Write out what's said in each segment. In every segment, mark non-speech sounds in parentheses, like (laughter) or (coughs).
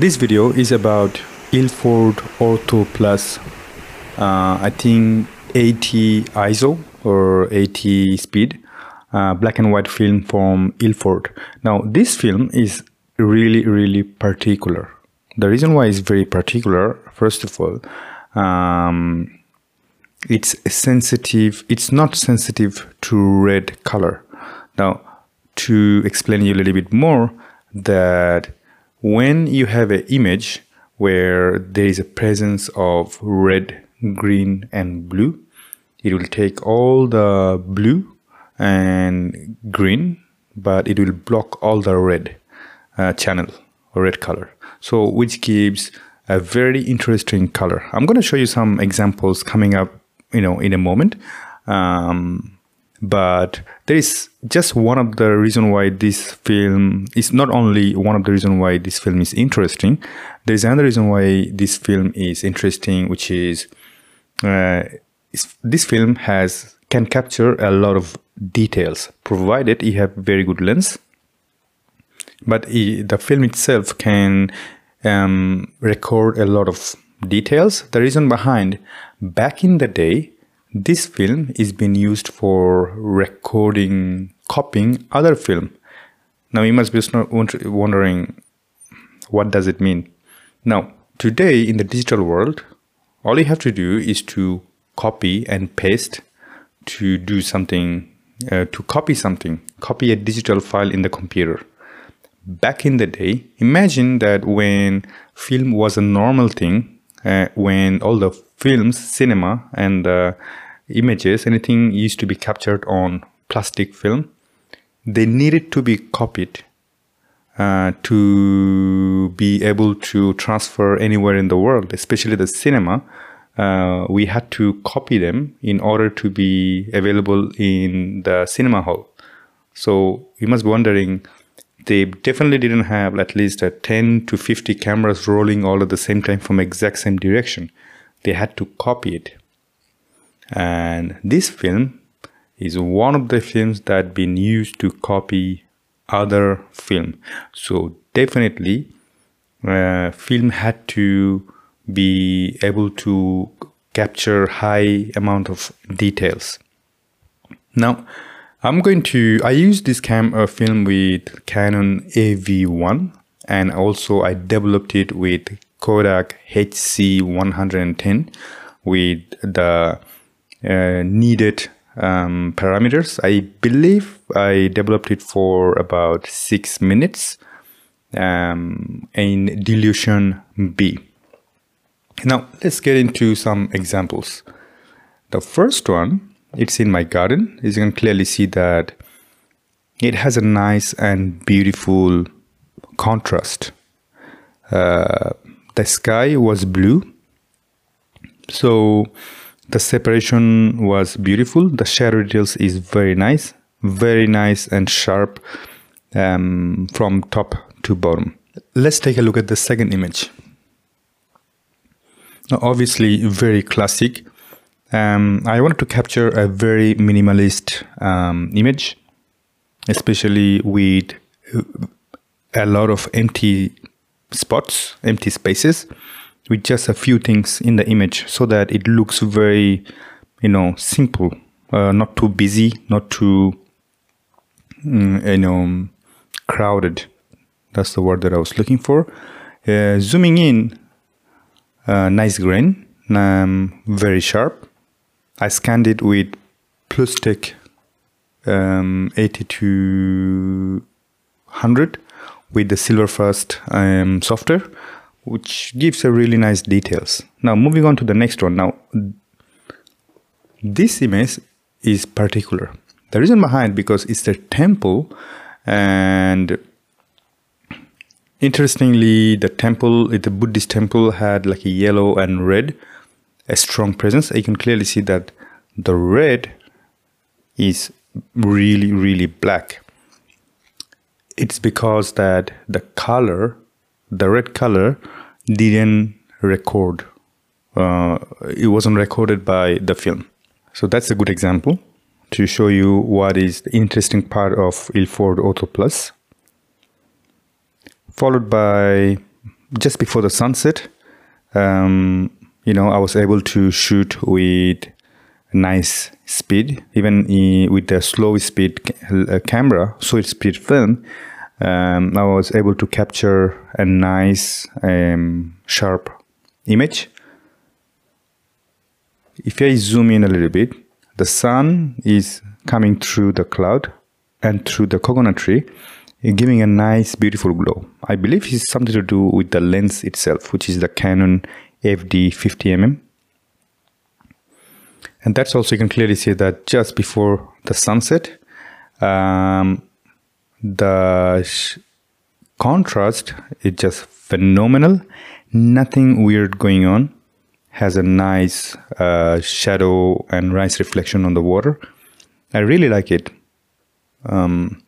This video is about Ilford Ortho Plus, uh, I think 80 ISO or 80 speed, uh, black and white film from Ilford. Now, this film is really, really particular. The reason why it's very particular, first of all, um, it's sensitive, it's not sensitive to red color. Now, to explain you a little bit more, that when you have an image where there is a presence of red, green, and blue, it will take all the blue and green, but it will block all the red uh, channel or red color. So, which gives a very interesting color. I'm going to show you some examples coming up, you know, in a moment. Um, but there is just one of the reason why this film is not only one of the reason why this film is interesting. There is another reason why this film is interesting which is uh, this film has can capture a lot of details provided you have very good lens. But the film itself can um, record a lot of details. The reason behind back in the day this film is being used for recording, copying other film. Now you must be wondering, what does it mean? Now, today in the digital world, all you have to do is to copy and paste to do something, uh, to copy something, copy a digital file in the computer. Back in the day, imagine that when film was a normal thing, uh, when all the films, cinema, and uh, images, anything used to be captured on plastic film, they needed to be copied uh, to be able to transfer anywhere in the world, especially the cinema. Uh, we had to copy them in order to be available in the cinema hall. So you must be wondering, they definitely didn't have at least a 10 to 50 cameras rolling all at the same time from exact same direction. They had to copy it. And this film is one of the films that been used to copy other film. So definitely, uh, film had to be able to capture high amount of details. Now, I'm going to, I use this cam uh, film with Canon AV1 and also I developed it with Kodak HC110 with the uh, needed um, parameters. I believe I developed it for about six minutes um, in dilution B. Now let's get into some examples. The first one, it's in my garden. As you can clearly see that it has a nice and beautiful contrast. Uh, the sky was blue. So the separation was beautiful. The shadow details is very nice, very nice and sharp um, from top to bottom. Let's take a look at the second image. Now, obviously, very classic. Um, I wanted to capture a very minimalist um, image, especially with a lot of empty spots, empty spaces with just a few things in the image so that it looks very, you know, simple, uh, not too busy, not too, mm, you know, crowded. That's the word that I was looking for. Uh, zooming in, uh, nice grain, um, very sharp. I scanned it with Plustek um, 8200 with the Silverfast um, software which gives a really nice details. Now moving on to the next one. Now this image is particular. The reason behind because it's the temple and interestingly the temple the Buddhist temple had like a yellow and red a strong presence. You can clearly see that the red is really really black. It's because that the color the red color didn't record. Uh, it wasn't recorded by the film. So that's a good example to show you what is the interesting part of Ilford Ortho Plus. Followed by just before the sunset, um, you know, I was able to shoot with nice speed, even with the slow speed uh, camera, slow speed film. Um, I was able to capture a nice um, sharp image. If I zoom in a little bit, the sun is coming through the cloud and through the coconut tree, giving a nice, beautiful glow. I believe it's something to do with the lens itself, which is the Canon FD 50mm. And that's also, you can clearly see that just before the sunset, um, the contrast is just phenomenal. Nothing weird going on. Has a nice uh, shadow and nice reflection on the water. I really like it. Um,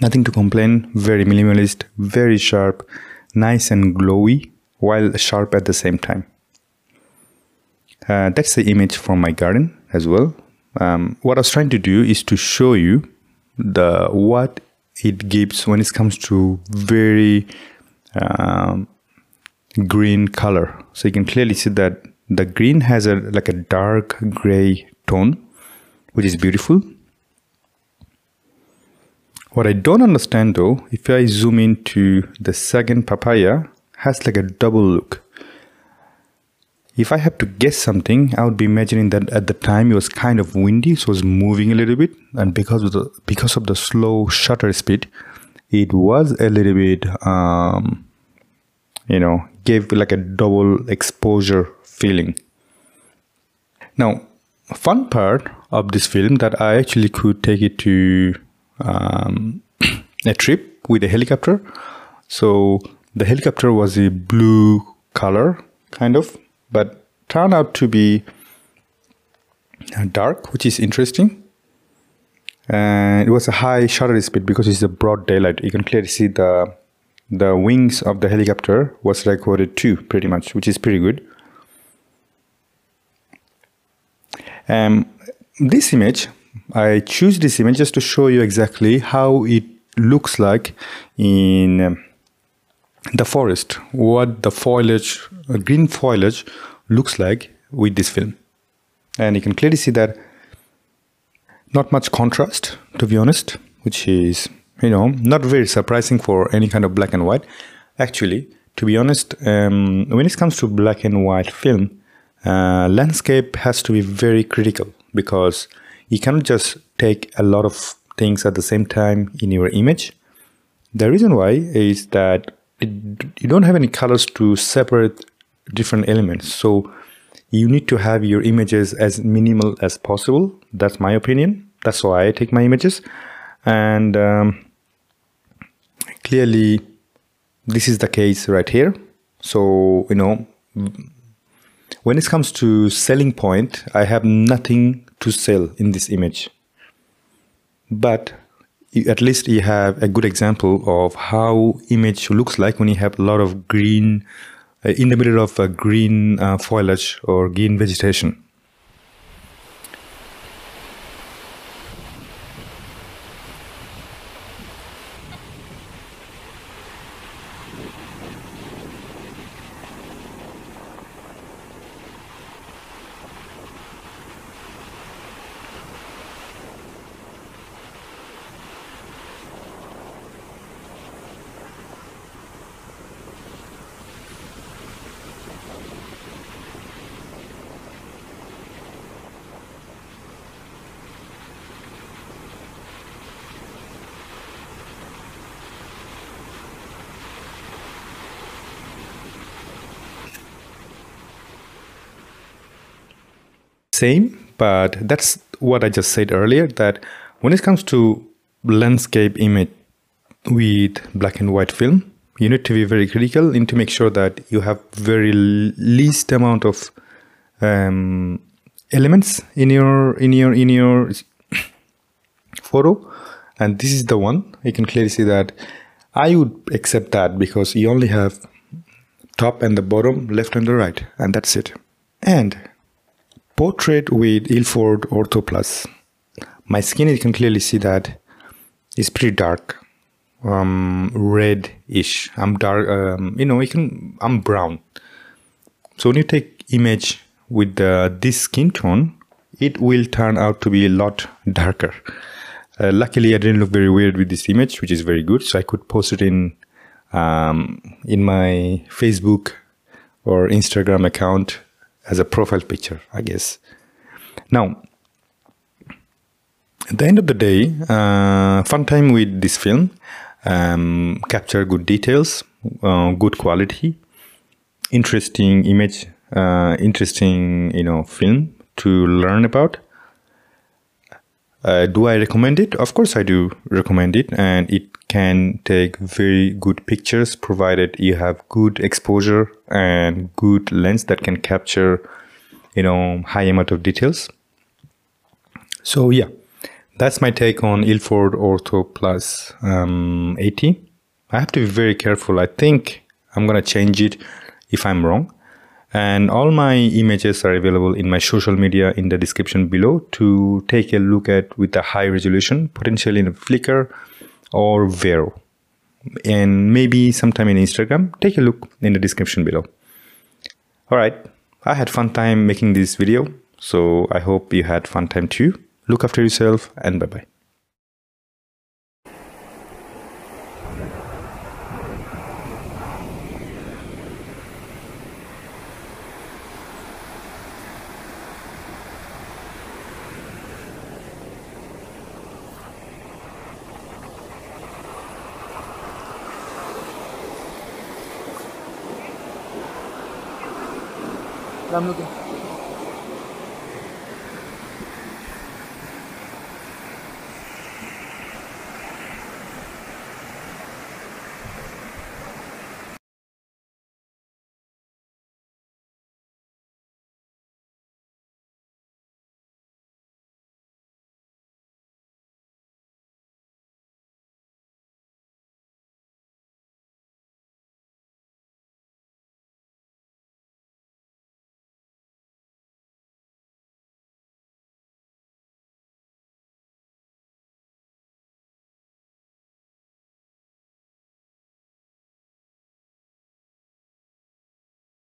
nothing to complain. Very minimalist, very sharp, nice and glowy, while sharp at the same time. Uh, that's the image from my garden as well. Um, what I was trying to do is to show you the what it gives when it comes to very um, green color. So you can clearly see that the green has a like a dark gray tone, which is beautiful. What I don't understand though, if I zoom into the second papaya, has like a double look. If I have to guess something, I would be imagining that at the time it was kind of windy, so it was moving a little bit, and because of the because of the slow shutter speed, it was a little bit, um, you know, gave like a double exposure feeling. Now, fun part of this film that I actually could take it to um, (clears throat) a trip with a helicopter. So the helicopter was a blue color, kind of but turned out to be dark, which is interesting. And it was a high shutter speed because it's a broad daylight. You can clearly see the the wings of the helicopter was recorded too, pretty much, which is pretty good. Um, this image, I choose this image just to show you exactly how it looks like in um, the forest, what the foliage, uh, green foliage looks like with this film. And you can clearly see that not much contrast, to be honest, which is, you know, not very surprising for any kind of black and white. Actually, to be honest, um, when it comes to black and white film, uh, landscape has to be very critical because you cannot just take a lot of things at the same time in your image. The reason why is that you don't have any colors to separate different elements. So you need to have your images as minimal as possible. That's my opinion. That's why I take my images. And um, clearly, this is the case right here. So, you know, when it comes to selling point, I have nothing to sell in this image. But at least you have a good example of how image looks like when you have a lot of green uh, in the middle of a green uh, foliage or green vegetation. Same, but that's what I just said earlier that when it comes to landscape image with black and white film, you need to be very critical. And to make sure that you have very least amount of um, elements in your in your in your (coughs) photo. And this is the one. You can clearly see that I would accept that because you only have top and the bottom left and the right and that's it. And Portrait with Ilford Ortho Plus. My skin, you can clearly see that it's pretty dark. um, red-ish. I'm dark. Um, you know, you can. I'm brown. So when you take image with uh, this skin tone, it will turn out to be a lot darker. Uh, luckily, I didn't look very weird with this image, which is very good. So I could post it in um, in my Facebook or Instagram account as a profile picture, I guess. Now, at the end of the day, uh, fun time with this film. Um, capture good details, uh, good quality, interesting image, uh, interesting you know film to learn about. Uh, do I recommend it? Of course, I do recommend it, and it can take very good pictures provided you have good exposure and good lens that can capture, you know, high amount of details. So yeah, that's my take on Ilford Ortho Plus um, 80. I have to be very careful. I think I'm gonna change it if I'm wrong. And all my images are available in my social media in the description below to take a look at with a high resolution, potentially in a Flickr or Vero. And maybe sometime in Instagram. Take a look in the description below. All right. I had fun time making this video. So I hope you had fun time too. Look after yourself and bye bye. I'm looking.